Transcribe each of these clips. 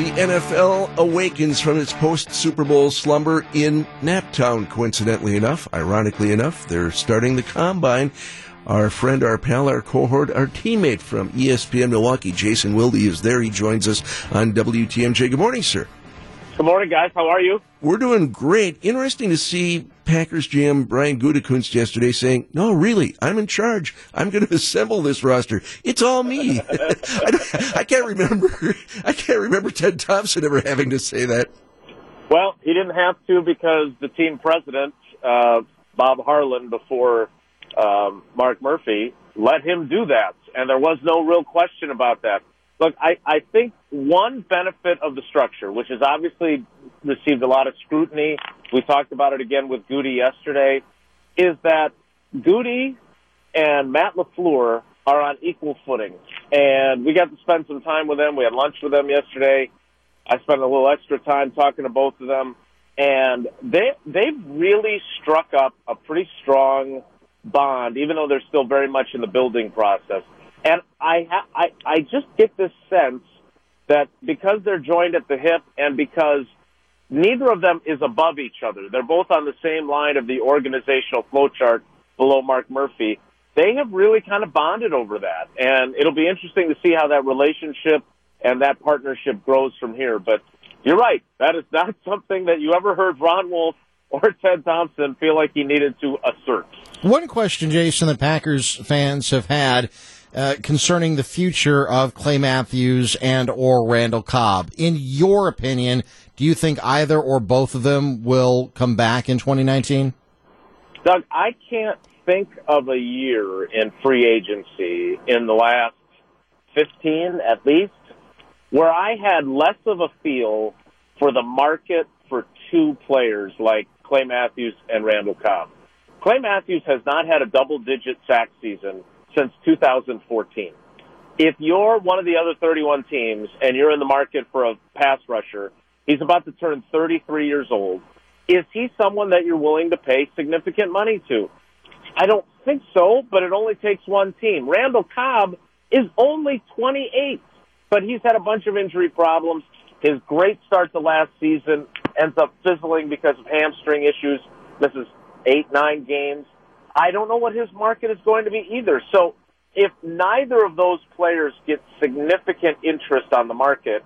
The NFL awakens from its post Super Bowl slumber in Naptown, coincidentally enough. Ironically enough, they're starting the combine. Our friend, our pal, our cohort, our teammate from ESPN Milwaukee, Jason Wilde, is there. He joins us on WTMJ. Good morning, sir. Good morning, guys. How are you? We're doing great. Interesting to see Packers GM Brian Gutekunst yesterday saying, "No, really, I'm in charge. I'm going to assemble this roster. It's all me." I, I, can't remember. I can't remember Ted Thompson ever having to say that. Well, he didn't have to because the team president, uh, Bob Harlan, before um, Mark Murphy, let him do that, and there was no real question about that. Look, I, I think one benefit of the structure, which has obviously received a lot of scrutiny, we talked about it again with Goody yesterday, is that Goody and Matt LaFleur are on equal footing. And we got to spend some time with them. We had lunch with them yesterday. I spent a little extra time talking to both of them. And they, they've really struck up a pretty strong bond, even though they're still very much in the building process. And I, ha- I, I just get this sense that because they're joined at the hip and because neither of them is above each other, they're both on the same line of the organizational flowchart below Mark Murphy. They have really kind of bonded over that, and it'll be interesting to see how that relationship and that partnership grows from here. But you're right; that is not something that you ever heard Ron Wolf or Ted Thompson feel like he needed to assert. One question, Jason, that Packers fans have had uh, concerning the future of Clay Matthews and or Randall Cobb. In your opinion, do you think either or both of them will come back in 2019? Doug, I can't think of a year in free agency in the last 15 at least where I had less of a feel for the market for two players like Clay Matthews and Randall Cobb. Clay Matthews has not had a double digit sack season since 2014. If you're one of the other 31 teams and you're in the market for a pass rusher, he's about to turn 33 years old. Is he someone that you're willing to pay significant money to? I don't think so, but it only takes one team. Randall Cobb is only 28, but he's had a bunch of injury problems. His great start to last season ends up fizzling because of hamstring issues. Is eight, nine games. I don't know what his market is going to be either. So if neither of those players get significant interest on the market,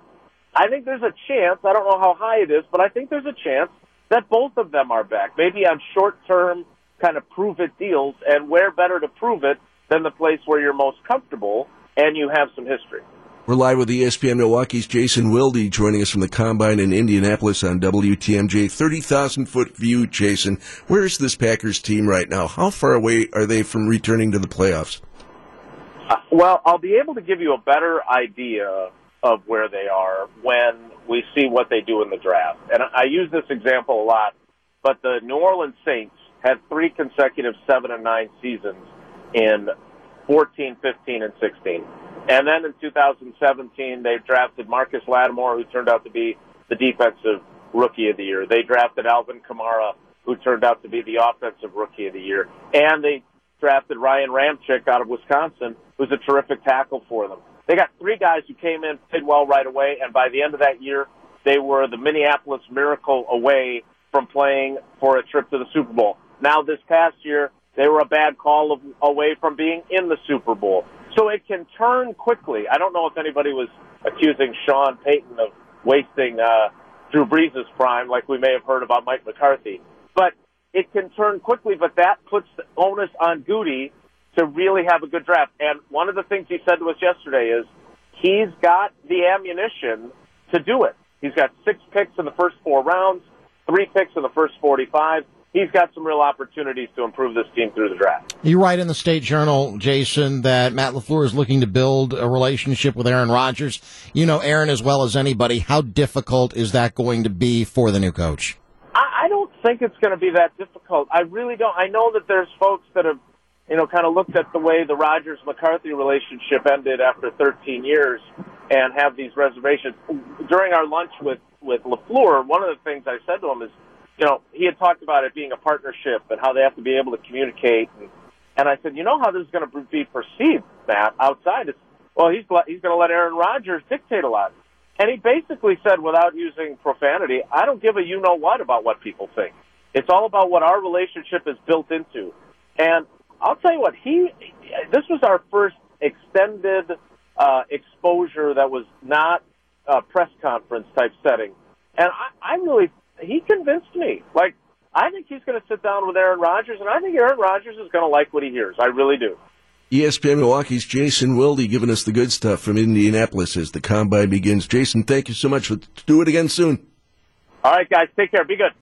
I think there's a chance, I don't know how high it is, but I think there's a chance that both of them are back. Maybe on short term kind of prove it deals, and where better to prove it than the place where you're most comfortable and you have some history. We're live with ESPN Milwaukee's Jason Wilde joining us from the Combine in Indianapolis on WTMJ. 30,000 foot view, Jason. Where is this Packers team right now? How far away are they from returning to the playoffs? Uh, well, I'll be able to give you a better idea of where they are when we see what they do in the draft. And I use this example a lot, but the New Orleans Saints had three consecutive 7 and 9 seasons in 14, 15, and 16 and then in 2017, they drafted Marcus Lattimore, who turned out to be the defensive rookie of the year. They drafted Alvin Kamara, who turned out to be the offensive rookie of the year. And they drafted Ryan Ramczyk out of Wisconsin, who's a terrific tackle for them. They got three guys who came in, played well right away, and by the end of that year, they were the Minneapolis Miracle away from playing for a trip to the Super Bowl. Now, this past year, they were a bad call away from being in the Super Bowl. So it can turn quickly. I don't know if anybody was accusing Sean Payton of wasting uh, Drew Brees' prime, like we may have heard about Mike McCarthy. But it can turn quickly, but that puts the onus on Goody to really have a good draft. And one of the things he said to us yesterday is he's got the ammunition to do it. He's got six picks in the first four rounds, three picks in the first 45 he's got some real opportunities to improve this team through the draft. You write in the State Journal, Jason, that Matt LaFleur is looking to build a relationship with Aaron Rodgers. You know Aaron as well as anybody. How difficult is that going to be for the new coach? I, I don't think it's going to be that difficult. I really don't. I know that there's folks that have, you know, kind of looked at the way the Rodgers McCarthy relationship ended after 13 years and have these reservations. During our lunch with with LaFleur, one of the things I said to him is, you know, he had talked about it being a partnership and how they have to be able to communicate. And, and I said, you know how this is going to be perceived, Matt, outside? It's, well, he's, he's going to let Aaron Rodgers dictate a lot. And he basically said, without using profanity, I don't give a you know what about what people think. It's all about what our relationship is built into. And I'll tell you what, he, this was our first extended uh, exposure that was not a press conference type setting. And I, I really, he convinced me. Like, I think he's going to sit down with Aaron Rodgers, and I think Aaron Rodgers is going to like what he hears. I really do. ESPN Milwaukee's Jason Wilde giving us the good stuff from Indianapolis as the combine begins. Jason, thank you so much. Let's do it again soon. All right, guys. Take care. Be good.